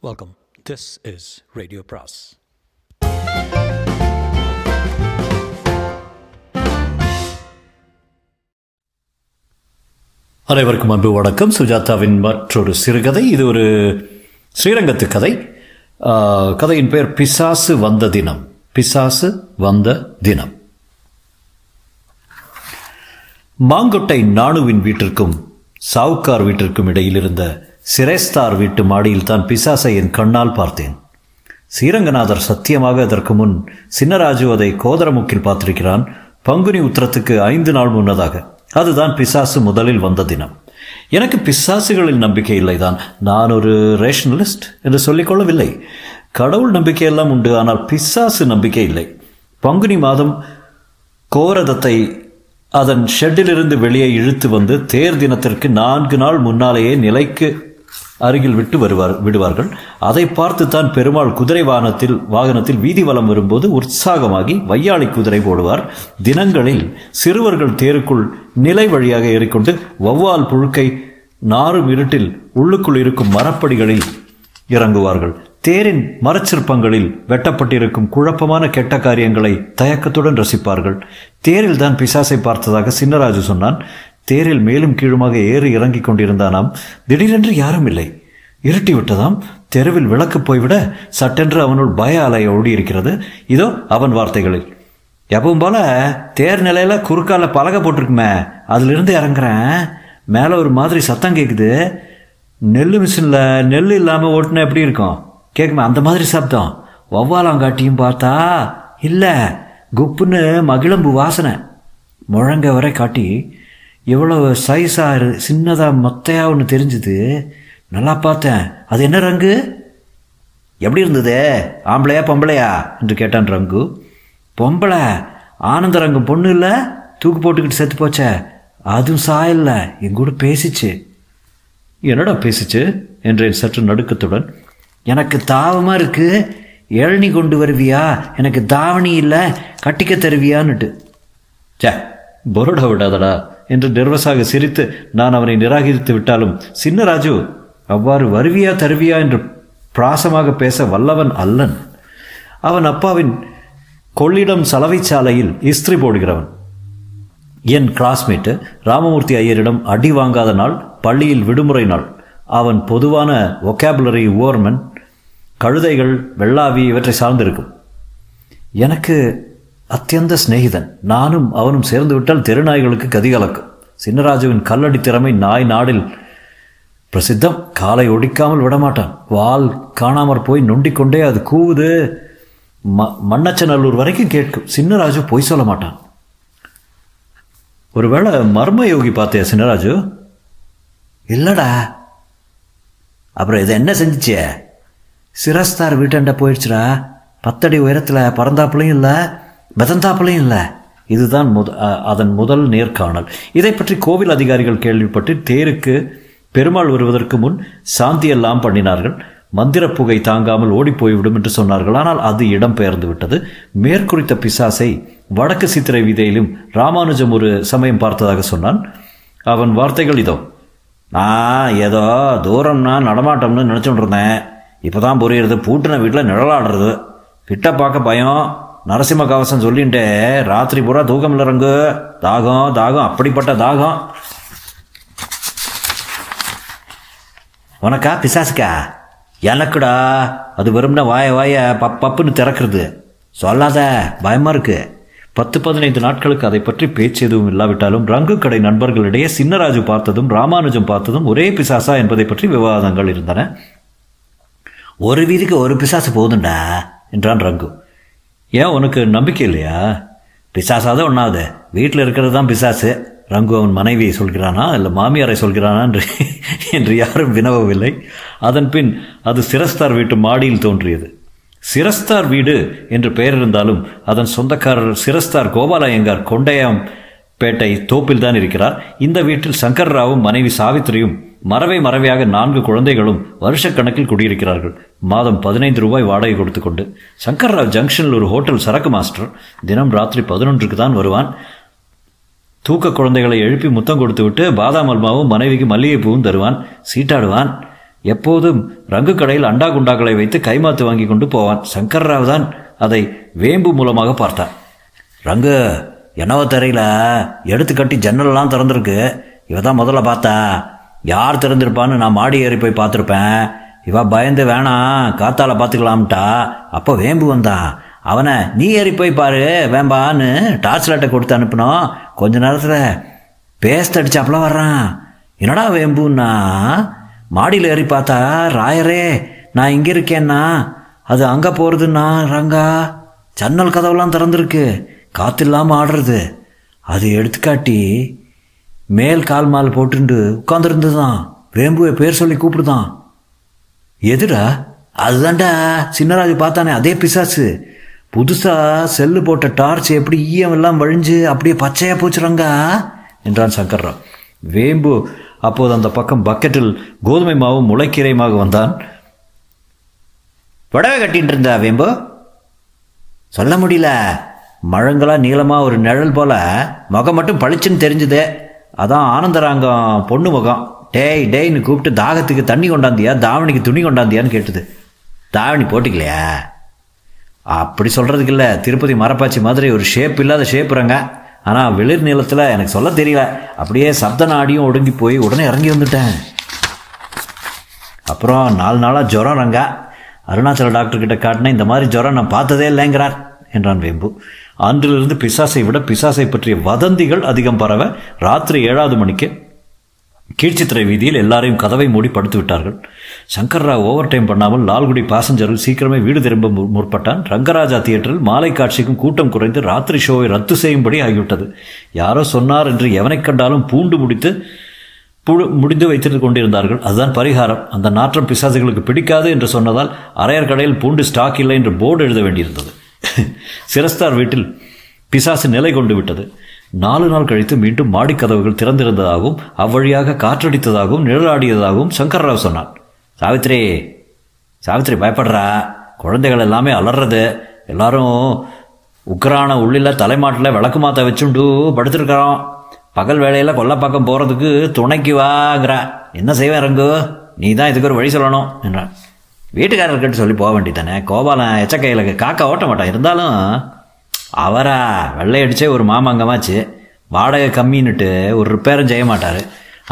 Welcome this is radio பிராஸ் அனைவருக்கும் அன்பு வணக்கம். சுஜாதாவின் மற்றொரு சிறுகதை. இது ஒரு ஸ்ரீரங்கத்து கதை. கதையின் பெயர் பிசாசு வந்த தினம். பிசாசு வந்த தினம். மாங்கொட்டை நாணுவின் வீட்டிற்கும் சாவுக்கார் வீட்டிற்கும் இடையில் இருந்த சிரேஸ்தார் வீட்டு மாடியில் தான் பிசாசை என் கண்ணால் பார்த்தேன். ஸ்ரீரங்கநாதர் சத்தியமாக அதற்கு முன் சின்னராஜு அதை கோதரமுக்கில் பார்த்திருக்கிறான். பங்குனி உத்திரத்துக்கு ஐந்து நாள் முன்னதாக. அதுதான் பிசாசு முதலில் வந்த தினம். எனக்கு பிசாசுகளில் நம்பிக்கை இல்லைதான். நான் ஒரு ரேஷனலிஸ்ட் என்று சொல்லிக்கொள்ளவில்லை கடவுள் நம்பிக்கையெல்லாம் உண்டு ஆனால் பிசாசு நம்பிக்கை இல்லை. பங்குனி மாதம் கோரதத்தை அதன் ஷெட்டிலிருந்து வெளியே இழுத்து வந்து தேர் தினத்திற்கு நான்கு நாள் முன்னாலேயே நிலைக்கு அருகில் விட்டு வருவார் விடுவார்கள். அதை பார்த்து தான் பெருமாள் குதிரை வாகனத்தில் வாகனத்தில் வீதி வலம் வரும்போது உற்சாகமாகி வையாளி குதிரை போடுவார். தினங்களில் சிறுவர்கள் தேருக்குள் நிலை வழியாக ஏறிக்கொண்டு வௌவால் புழுக்கை நாறு இருட்டில் உள்ளுக்குள் இருக்கும் மரப்படிகளில் இறங்குவார்கள். தேரின் மரச்சிற்பங்களில் வெட்டப்பட்டிருக்கும் குழப்பமான கெட்ட காரியங்களை தயக்கத்துடன் ரசிப்பார்கள். தேரில் தான் பிசாசை பார்த்ததாக சின்னராஜு சொன்னான். தேரில் மேலும் கீழுமாக ஏறி இறங்கிக் கொண்டிருந்தானாம். திடீரென்று யாரும் இல்லை. இருட்டி விட்டதாம். தெருவில் விளக்கு போய்விட சட்டென்று அவனுள் பய அலை ஓடியிருக்கிறது. இதோ அவன் வார்த்தைகளில். எப்பவும் போல தேர் நிலையில குறுக்கால பலகை போட்டிருக்குமே அதிலிருந்து இறங்குறேன். மேலே ஒரு மாதிரி சத்தம் கேட்குது நெல் மிஷினில் நெல் இல்லாமல் ஓட்டுனா எப்படி இருக்கும்? கேட்குமே அந்த மாதிரி சப்தம். வௌவாலாங்காட்டியும் பார்த்தா இல்லை. குப்புன்னு மகிழம்பு வாசனை. முழங்க வரை காட்டி எவ்வளோ சைஸாக சின்னதாக மொத்தையாக ஒன்று தெரிஞ்சுது. நல்லா பார்த்தேன். அது என்ன ரங்கு? எப்படி இருந்தது? ஆம்பளையா பொம்பளையா? என்று கேட்டான் ரங்கு. பொம்பளை. ஆனந்த ரங்கம் பொண்ணு இல்லை. தூக்கு போட்டுக்கிட்டு செத்து போச்சே. அதுவும் சாயல்ல. என் கூட பேசிச்சு. என்னடா பேசிச்சு? என்றேன் சற்று நடுக்கத்துடன். எனக்கு தாவமாக இருக்குது இளநி கொண்டு வருவியா? எனக்கு தாவணி இல்லை. கட்டிக்க தருவியான்னுட்டு. சே பொருடா விடாதடா. என்று நெர்வஸாக சிரித்து நான் அவனை நிராகரித்து விட்டாலும் சின்னராஜு அவ்வாறு வருவியா தருவியா என்று பிராசமாக பேச வல்லவன் அல்லன். அவன் அப்பாவின் கொள்ளிடம் சலவை சாலையில் இஸ்திரி போடுகிறவன். என் கிளாஸ்மேட்டு ராமமூர்த்தி ஐயரிடம் அடி வாங்காத நாள் பள்ளியில் விடுமுறை நாள். அவன் பொதுவான ஒகேபுலரி ஓர்மன் கழுதைகள் வெள்ளாவி இவற்றை சார்ந்திருக்கும். எனக்கு அத்தியந்த சிநேகிதன். நானும் அவனும் சேர்ந்து விட்டால் தெருநாய்களுக்கு கதிகலக்கும். சின்னராஜுவின் கல்லடி திறமை நாய் நாடில் பிரசித்தம். காலை ஒடிக்காமல் விடமாட்டான். வால் காணாமற் போய் நொண்டிக்கொண்டே அது கூவுது. ம மன்னச்சநல்லூர் வரைக்கும் கேட்கும். சின்னராஜு பொய் சொல்ல மாட்டான். ஒருவேளை மர்ம யோகி பார்த்தியா சின்னராஜு? இல்லடா. அப்புறம் இதை என்ன செஞ்சிச்சே? சிரஸ்தார் வீட்டாண்ட போயிடுச்சுடா. பத்தடி உயரத்தில் பறந்தாப்புலையும் இல்லை. மிதந்தாப்புலையும் இல்லை. இதுதான் முத அதன் முதல் நேர்காணல். இதை பற்றி கோவில் அதிகாரிகள் கேள்விப்பட்டு தேருக்கு பெருமாள் வருவதற்கு முன் சாந்தியெல்லாம் பண்ணினார்கள். மந்திர புகை தாங்காமல் ஓடிப் போய்விடும் என்று சொன்னார்கள். ஆனால் அது இடம் பெயர்ந்து விட்டது. மேற்குறித்த பிசாசை வடக்கு சித்திரை விதையிலும் ராமானுஜம் ஒரு சமயம் பார்த்ததாக சொன்னான். அவன் வார்த்தைகள் இதோ. நான் ஏதோ தூரம்னா நடமாட்டம்னு நினச்சிட்டு இருந்தேன். இப்போ தான் புரியுறது. பூட்டின வீட்டில் நிழலாடுறது. கிட்ட பார்க்க பயம். நரசிம்ம கவசம் சொல்லின்ட்டு ராத்திரி பூரா தூக்கம் இல்லை ரங்கு தாகம் தாகம் அப்படிப்பட்ட தாகம். உனக்கா பிசாசுக்கா? எனக்குடா. அது வெறும்னா வாய வாய பப் பப்புன்னு திறக்கிறது. சொல்லாத பயமா இருக்கு. பத்து பதினைந்து நாட்களுக்கு அதை பற்றி பேச்சு எதுவும் இல்லாவிட்டாலும் ரங்கு கடை நண்பர்களிடையே சின்னராஜு பார்த்ததும் ராமானுஜம் பார்த்ததும் ஒரே பிசாசா என்பதை பற்றி விவாதங்கள் இருந்தன. ஒரு வீதிக்கு ஒரு பிசாசு போதுண்டா? என்றான் ரங்கு. ஏன் உனக்கு நம்பிக்கை இல்லையா? பிசாசாவது ஒன்றாவது வீட்டில் இருக்கிறது தான் பிசாசு. ரங்கு அவன் மனைவியை சொல்கிறானா இல்லை மாமியாரை சொல்கிறானா என்று என்று யாரும் வினவவில்லை. அதன் பின் அது சிரஸ்தார் வீட்டு மாடியில் தோன்றியது. சிரஸ்தார் வீடு என்று பெயர் இருந்தாலும் அதன் சொந்தக்காரர் சிரஸ்தார் கோபாலயங்கார் கொண்டையம் பேட்டை தோப்பில் தான் இருக்கிறார். இந்த வீட்டில் சங்கர் ராவும் மனைவி சாவித்திரியும் மறவை மறவையாக நான்கு குழந்தைகளும் வருஷக்கணக்கில் குடியிருக்கிறார்கள். மாதம் பதினைந்து ரூபாய் வாடகை கொடுத்து கொண்டு சங்கர்ராவ் ஜங்ஷனில் ஒரு ஹோட்டல் சரக்கு மாஸ்டர் தினம் ராத்திரி பதினொன்றுக்கு தான் வருவான். தூக்க குழந்தைகளை எழுப்பி முத்தம் கொடுத்து விட்டு பாதாம் அல்மாவும் மனைவிக்கு மல்லிகைப்பூவும் தருவான். சீட்டாடுவான். எப்போதும் ரங்கு கடையில் அண்டா குண்டாக்களை வைத்து கைமாத்து வாங்கி கொண்டு போவான். சங்கர்ராவ் தான் அதை வேம்பு மூலமாக பார்த்தான். ரங்கு என்னவோ தெரியல. எடுத்து கட்டி ஜன்னல்லாம் திறந்திருக்கு. இவ தான் முதல்ல பார்த்தா. யார் திறந்திருப்பான்னு நான் மாடி ஏறி போய் பார்த்துருப்பேன். இவா பயந்து வேணாம் காத்தால பார்த்துக்கலாம்ட்டா. அப்போ வேம்பு வந்தான் அவனை நீ ஏறி போய் பாரு வேம்பான்னு டார்ச் லைட்டை கொடுத்து அனுப்பினோம். கொஞ்ச நேரத்தில் பேஸ்ட் அடிச்சாப்புல வர்றான். என்னடா வேம்புன்னா? மாடியில் ஏறி பார்த்தா ராயரே நான் இங்கே இருக்கேன்னா அது அங்கே போகிறதுன்னா ரங்கா ஜன்னல் கதவுலாம் திறந்துருக்கு. காற்று இல்லாமல் ஆடுறது. அது எடுத்துக்காட்டி மேல் கால் மால் போட்டுண்டு உட்காந்துருந்துதான் வேம்புவை பேர் சொல்லி கூப்பிடுதான். எதுடா? அதுதான்டா. சின்னராஜ் பார்த்தானே அதே பிசாசு. புதுசாக செல்லு போட்ட டார்ச் எப்படி ஈயம் எல்லாம் வழிஞ்சு அப்படியே பச்சையாக போச்சுறாங்க என்றான் சங்கர்ராவ். வேம்பு அப்போது அந்த பக்கம் பக்கெட்டில் கோதுமை மாவும் முளைக்கீரையுமாக வந்தான். புடவை கட்டின்னு இருந்தா வேம்பு? சொல்ல முடியல. மழங்களா நீளமாக ஒரு நிழல் போல முகம் மட்டும் பளிச்சுன்னு தெரிஞ்சுதே. அதான் ஆனந்தராங்கம் பொண்ணு முகம். டேய் டேய்னு கூப்பிட்டு தாகத்துக்கு தண்ணி கொண்டாந்தியா? தாவணிக்கு துணி கொண்டாந்தியான்னு கேட்டுது. தாவணி போட்டிக்கலையா? அப்படி சொல்கிறதுக்கு இல்லை திருப்பதி மரப்பாச்சி மாதிரி ஒரு ஷேப் இல்லாத ஷேப்புறாங்க ஆனால் வெளிர் நிலத்தில் எனக்கு சொல்ல தெரியல. அப்படியே சப்த நாடியும் ஒடுங்கி போய் உடனே இறங்கி வந்துட்டேன். அப்புறம் நாலு நாளாக ஜுரம் ரங்கா. அருணாச்சல டாக்டர் காட்டினேன் இந்த மாதிரி ஜுரம் நான் பார்த்ததே இல்லைங்கிறார் என்றான் வேம்பு. அன்றிலிருந்து பிசாசை விட பிசாசை பற்றிய வதந்திகள் அதிகம் பரவ ராத்திரி ஏழாவது மணிக்கு கீழ்ச்சித்திரை வீதியில் எல்லாரையும் கதவை மூடி படுத்து விட்டார்கள் சங்கர்ராவ் ஓவர் டைம் பண்ணாமல் லால்குடி பாசஞ்சர்கள் சீக்கிரமே வீடு திரும்ப மு- முற்பட்டான். ரங்கராஜா தியேட்டரில் மாலை காட்சிக்கும் கூட்டம் குறைந்து ராத்திரி ஷோவை ரத்து செய்யும்படி ஆகிவிட்டது. யாரோ சொன்னார் என்று எவனைக் கண்டாலும் பூண்டு முடித்து புழு- முடிந்து வைத்துக் கொண்டிருந்தார்கள். அதுதான் பரிகாரம். அந்த நாற்றம் பிசாசுகளுக்கு பிடிக்காது என்று சொன்னதால் அரையர் கடையில் பூண்டு ஸ்டாக் இல்லை என்று போர்டு எழுத வேண்டியிருந்தது. சிரஸ்தார் வீட்டில் பிசாசு நிலை கொண்டு விட்டது. நாலு நாள் கழித்து மீண்டும் மாடிக் கதவுகள் திறந்திருந்ததாகவும் அவ்வழியாக காற்றடித்ததாகவும் நிழலாடியதாகவும் சங்கர்ராவ் சொன்னான். சாவித்ரி சாவித்ரி பயப்படுறா. குழந்தைகள் எல்லாமே அலறது. எல்லாரும் உக்ரான உள்ளில தலைமாட்டில் விளக்கு மாத்த வச்சுண்டு படுத்திருக்கிறோம். பகல் வேலையில் கொல்லப்பாக்கம் போகிறதுக்கு துணைக்கு வாங்கிற. என்ன செய்வேன் ரங்கு? நீ தான் இதுக்கு ஒரு வழி சொல்லணும் என்றான். வீட்டுக்காரர்கிட்ட சொல்லி போக வேண்டியதானே கோபாலன் எச்சக்கையில் காக்கா ஓட்ட மாட்டான். இருந்தாலும் அவரா வெள்ளையடிச்சே ஒரு மாமாங்கமாச்சு. வாடகை கம்மின்னுட்டு ஒரு ரிப்பேரும் செய்ய மாட்டார்.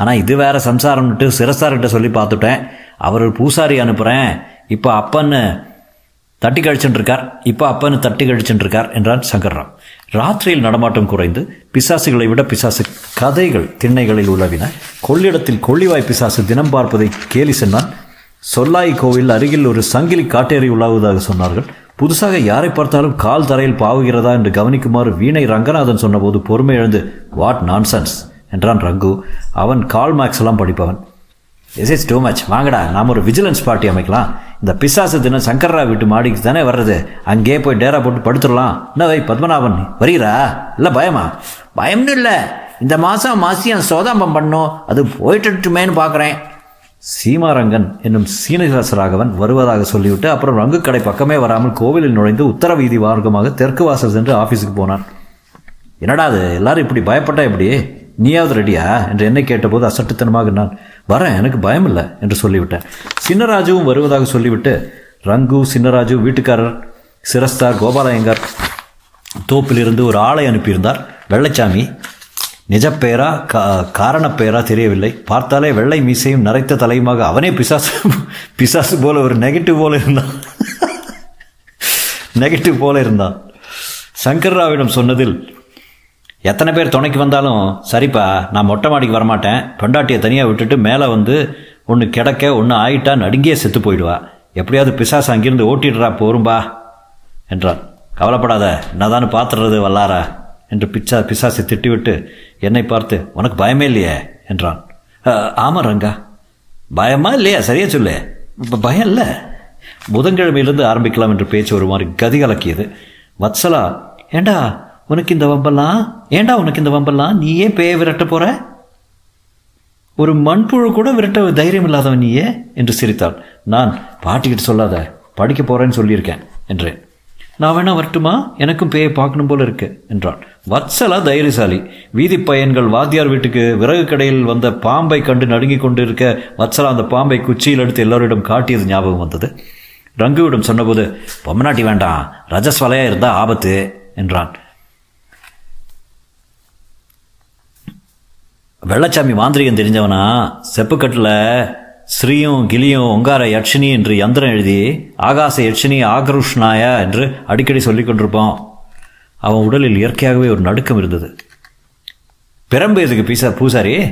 ஆனால் இது வேற சம்சாரம்னுட்டு சிரஸ்தார்கிட்ட சொல்லி பார்த்துட்டேன். அவர் பூசாரி அனுப்புகிறேன் இப்போ அப்பன்னு தட்டி கழிச்சுட்டு இருக்கார் இப்போ அப்பன்னு தட்டி கழிச்சுட்டு இருக்கார் என்றான் சங்கர்ராம். ராத்திரியில் நடமாட்டம் குறைந்து பிசாசுகளை விட பிசாசு கதைகள் திண்ணைகளில் உலவின கொள்ளிடத்தில் கொள்ளிவாய் பிசாசு தினம் பார்ப்பதை கேலி சென்றான் சொல்லாய் கோவில் அருகில் ஒரு சங்கிலி காட்டேறி உலாவுவதாக சொன்னார்கள். புதுசாக யாரை பார்த்தாலும் கால் தரையில் பாவுகிறதா என்று கவனிக்குமாறு வீணை ரங்கநாதன் சொன்னபோது பொறுமை எழுந்து வாட் நான்சன்ஸ் என்றான் ரங்கு. அவன் கால் மேக்ஸ் எல்லாம் படிப்பவன். இஸ் இஸ் டூ மச் வாங்கடா நாம் ஒரு விஜிலன்ஸ் பார்ட்டி அமைக்கலாம். இந்த பிசாசு தினம் சங்கர்ரா வீட்டு மாடிக்கு தானே வர்றது. அங்கேயே போய் டேரா போட்டு படுத்துடலாம். என்ன வை பத்மநாபன் வரீரா இல்லை பயமா? பயம்னு இல்லை. இந்த மாதம் மாசியம் சோதாம்பம் பண்ணும். அது போயிட்டுமேன்னு பார்க்குறேன் சீமாரங்கன் என்னும் சீனிவாச ராகவன் வருவதாக சொல்லிவிட்டு அப்புறம் ரங்கு கடை பக்கமே வராமல் கோவிலில் நுழைந்து உத்தர வீதி மார்க்கமாக தெற்கு வாசல் சென்று ஆஃபீஸுக்கு போனான். என்னடா அது எல்லாரும் இப்படி பயப்பட்டா எப்படி? நீயாவது ரெடியா? என்று என்னை கேட்டபோது அசட்டுத்தனமாக நான் வரேன் எனக்கு பயம் இல்லை என்று சொல்லிவிட்டேன். சின்னராஜுவும் வருவதாக சொல்லிவிட்டு ரங்கு சின்னராஜு வீட்டுக்காரர் சிரஸ்தார் கோபாலயங்கர் தோப்பிலிருந்து ஒரு ஆளை அனுப்பியிருந்தார். வெள்ளச்சாமி நிஜப்பெயரா கா காரணப்பெயரா தெரியவில்லை. பார்த்தாலே வெள்ளை மீசையும் நரைத்த தலையுமாக அவனே பிசாசு பிசாசு போல ஒரு நெகட்டிவ் போல இருந்தான். நெகட்டிவ் போல இருந்தான். சங்கர் ராவிடம் சொன்னதில் எத்தனை பேர் துணைக்கு வந்தாலும் சரிப்பா நான் மொட்டை மாடிக்கு வரமாட்டேன். பொண்டாட்டியை தனியாக விட்டுட்டு மேலே வந்து ஒன்று கிடக்க ஒன்று ஆயிட்டா நடுங்கியே செத்து போயிடுவா. எப்படியாவது பிசாசு அங்கிருந்து ஓட்டிடுறா போரும்பா என்றான். கவலைப்படாத நான் பார்த்துடுறது வல்லாரா. என்று பிச்சா பிசாசை திட்டிவிட்டு என்னை பார்த்து உனக்கு பயமே இல்லையே? என்றான். ஆமாம் ரங்கா. பயமா இல்லையா? சரியா சொல்லு. இப்போ பயம் இல்லை. புதன்கிழமையிலிருந்து ஆரம்பிக்கலாம் என்று பேச்சு ஒரு மாதிரி கதி கலக்கியது வத்சலா ஏண்டா உனக்கு இந்த வம்பெல்லாம்? ஏண்டா உனக்கு இந்த வம்பெல்லாம்? நீ ஏன் பேய விரட்ட போற? ஒரு மண்புழு கூட விரட்ட தைரியம் இல்லாதவன் நீயே? என்று சிரித்தாள். நான் பாட்டிக்கிட்டு சொல்லாத படிக்க போறேன்னு சொல்லியிருக்கேன் என்றேன். நான் வேணா வரட்டுமா? எனக்கும் பேயை பார்க்கணும் போல இருக்கு என்றான். வத்சலா தைரியசாலி. வீதி பையன்கள் வாத்தியார் வீட்டுக்கு விறகு கடையில் வந்த பாம்பை கண்டு நடுங்கிக் கொண்டு இருக்க வத்சலா அந்த பாம்பை குச்சியில் எடுத்து எல்லோரிடம் காட்டியது ஞாபகம் வந்தது. ரங்குவிடம் சொன்னபோது பொம்மநாட்டி வேண்டாம் ரஜஸ்வலையா இருந்தா ஆபத்து என்றான். வெள்ளச்சாமி மாந்திரிகம் தெரிஞ்சவனா? செப்புக்கட்டில் ஸ்ரீயும் கிளியும் ஒங்கார யட்சினி என்று யந்திரம் எழுதி ஆகாச யட்சினி ஆக்ருஷ்ணாயா என்று அடிக்கடி சொல்லிக் கொண்டிருப்போம் அவன் உடலில் இயற்கையாகவே ஒரு நடுக்கம் இருந்தது. பிரம்பு எதுக்கு பீசா பூசாரி?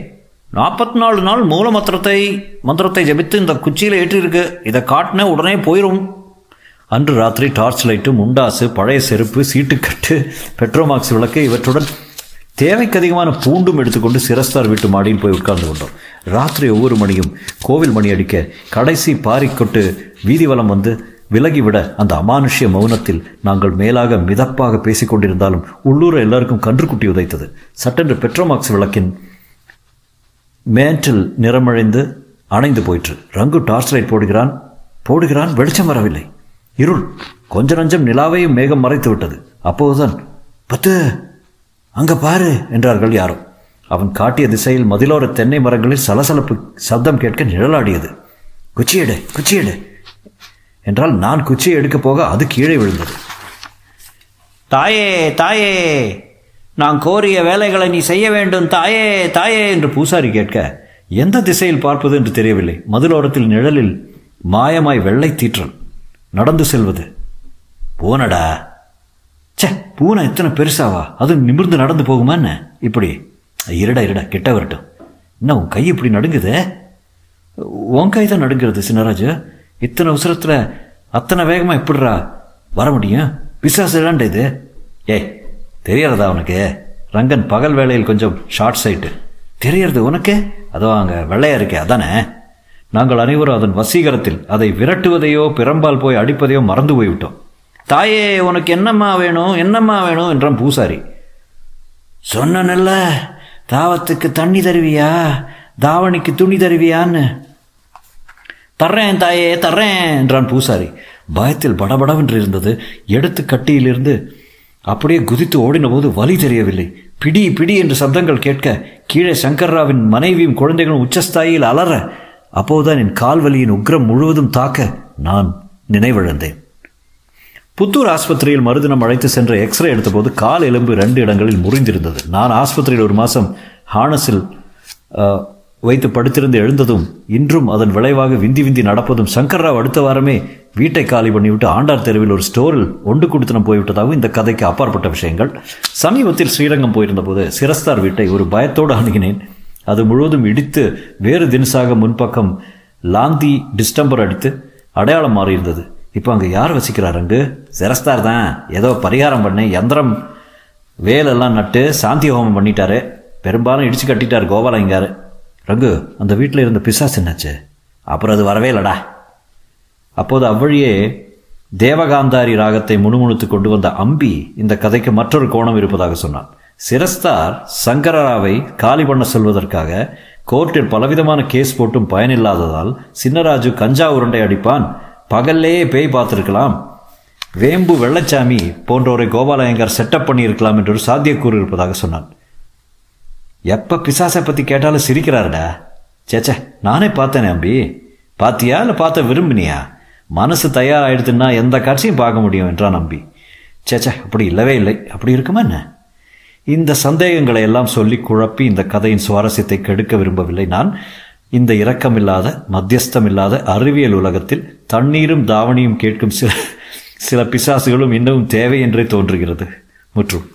நாற்பத்தி நாலு நாள் மூல மந்திரத்தை மந்திரத்தை ஜபித்து இந்த குச்சியில் ஏற்றிருக்கு. இதை காட்டின உடனே போயிடும் அன்று ராத்திரி டார்ச் லைட்டு முண்டாசு பழைய செருப்பு சீட்டுக்கட்டு பெட்ரோமாக்ஸ் விளக்கு இவற்றுடன் தேவைக்கு அதிகமான பூண்டும் எடுத்துக்கொண்டு சிரஸ்தார் வீட்டு மாடியில் போய் உட்கார்ந்து கொண்டோம். ராத்திரி ஒவ்வொரு மணியும் கோவில் மணி அடிக்க கடைசி பாரிக்கொட்டு வீதி வலம் வந்து விலகிவிட அந்த அமானுஷ்ய மௌனத்தில் நாங்கள் மேலாக மிதப்பாக பேசிக் கொண்டிருந்தாலும் உள்ளூர எல்லாருக்கும் கன்றுக்குட்டி உதைத்தது. சட்டென்று பெட்ரோமாக்ஸ் விளக்கின் மேற்றில் நிறமழைந்து அணைந்து போயிற்று. ரங்கு டார்ச் லைட் போடுகிறான். போடுகிறான் வெளிச்சம் வரவில்லை. இருள் கொஞ்ச நஞ்சம் நிலாவையும் மேகம் மறைத்து விட்டது. அப்போதுதான் பத்து அங்க பாரு என்றார்கள் யாரும் அவன் காட்டிய திசையில் மதிலோர தென்னை மரங்களில் சலசலப்பு சப்தம் கேட்க நிழலாடியது. குச்சியெடு குச்சியெடு என்றால் நான் குச்சியை எடுக்கப் போக அது கீழே விழுந்தது. தாயே தாயே நான் கோரிய வேலைகளை நீ செய்ய வேண்டும். தாயே தாயே என்று பூசாரி கேட்க எந்த திசையில் பார்ப்பது என்று தெரியவில்லை. மதிலோரத்தில் நிழலில் மாயமாய் வெள்ளை தீற்றல். நடந்து செல்வது. போனடா ச்சே பூனை இத்தனை பெருசாவா? அது நிமிர்ந்து நடந்து போகுமா என்ன? இப்படி. இருடா இருடா கிட்ட வரட்டும். என்ன உன் கை இப்படி நடுங்குதே? உன் கை தான் நடுங்கிறது சின்னராஜு. இத்தனை அவசரத்தில் அத்தனை வேகமாக எப்படிரா வர முடியும்? பிசாசுடான்டா இது. ஏய் தெரியறதா உனக்கு? ரங்கன் பகல் வேளையில் கொஞ்சம் ஷார்ட் சைட்டு தெரியறது உனக்கு? அதுவும் அங்கே வெள்ளையா இருக்கே அதானே? நாங்கள் அனைவரும் அதன் வசீகரத்தில் அதை விரட்டுவதையோ பிறம்பால் போய் அடிப்பதையோ மறந்து போய்விட்டோம். தாயே உனக்கு என்னம்மா வேணும்? என்னம்மா வேணும்? என்றான் பூசாரி. சொன்னனல்ல தாவத்துக்கு தண்ணி தருவியா? தாவணிக்கு துணி தருவியான்னு. தர்றேன் தாயே தர்றேன் என்றான் பூசாரி. பயத்தில் படபடவென்று இருந்தது. எடுத்து கட்டியிலிருந்து அப்படியே குதித்து ஓடின போது வலி தெரியவில்லை. பிடி பிடி என்று சப்தங்கள் கேட்க கீழே சங்கர்ராவின் மனைவியும் குழந்தைகளும் உச்சஸ்தாயில் அலற அப்போதுதான் என் கால் வலியின் உக்ரம் முழுவதும் தாக்க நான் நினைவிழந்தேன். புத்தூர் ஆஸ்பத்திரியில் மருதினம் அழைத்து சென்ற எக்ஸ்ரே எடுத்தபோது கால் எலும்பு ரெண்டு இடங்களில் முறிந்திருந்தது. நான் ஆஸ்பத்திரியில் ஒரு மாதம் ஹானஸில் வைத்து படுத்திருந்து எழுந்ததும் இன்றும் அதன் விளைவாக விந்தி விந்தி நடப்பதும் சங்கர்ராவ் அடுத்த வாரமே வீட்டை காலி பண்ணிவிட்டு ஆண்டார் தெருவில் ஒரு ஸ்டோரில் ஒன்று குடித்தனம் போய்விட்டதாகவும் இந்த கதைக்கு அப்பாற்பட்ட விஷயங்கள். சமீபத்தில் ஸ்ரீரங்கம் போயிருந்தபோது சிரஸ்தார் வீட்டை ஒரு பயத்தோடு அணுகினேன். அது முழுவதும் இடித்து வேறு தினசாக முன்பக்கம் லாந்தி டிஸ்டம்பர் அடித்து அடையாளம் மாறியிருந்தது. இப்போ அங்கே யார் வசிக்கிறார் அங்கு சிரஸ்தார் தான். ஏதோ பரிகாரம் பண்ணி யந்திரம். வேலெல்லாம் நட்டு சாந்தி ஹோமம் பண்ணிட்டாரு. பெரும்பாலும் இடிச்சு கட்டிட்டார் கோபாலங்காரு ரங்கு அந்த வீட்டில் இருந்த பிசாஸ் என்னாச்சு? அப்புறம் அது வரவே இல்லடா. அப்போது அவ்வழியே தேவகாந்தாரி ராகத்தை முணுமுணுத்து கொண்டு வந்த அம்பி இந்த கதைக்கு மற்றொரு கோணம் இருப்பதாக சொன்னான். சிரஸ்தார் சங்கரராவை காலி பண்ண சொல்வதற்காக கோர்ட்டில் பலவிதமான கேஸ் போட்டும் பயனில்லாததால் சின்னராஜு கஞ்சா உருண்டை அடிப்பான். பகல்லேயே பேய் பார்த்துருக்கலாம். வேம்பு வெள்ளச்சாமி போன்றோரை கோபாலயங்கர் செட்டப் பண்ணியிருக்கலாம் என்று ஒரு சாத்தியக்கூறு இருப்பதாக சொன்னான். எப்போ பிசாசை பற்றி கேட்டாலும் சிரிக்கிறாருடா. சேச்சே நானே பார்த்தேனே அம்பி. பாத்தியா இல்லை பார்த்த விரும்பினியா? மனசு தயாராகிடுதுன்னா எந்த காட்சியும் பார்க்க முடியும் என்றான் நம்பி சேச்சே அப்படி இல்லவே இல்லை. அப்படி இருக்குமா என்ன? இந்த சந்தேகங்களை எல்லாம் சொல்லி குழப்பி இந்த கதையின் சுவாரஸ்யத்தை கெடுக்க விரும்பவில்லை. நான் இந்த இரக்கமில்லாத மத்தியஸ்தமில்லாத அறிவியல் உலகத்தில் தண்ணீரும் தாவணியும் கேட்கும் சில சில பிசாசுகளும் இன்னமும் தேவை என்றே தோன்றுகிறது. முற்றும்.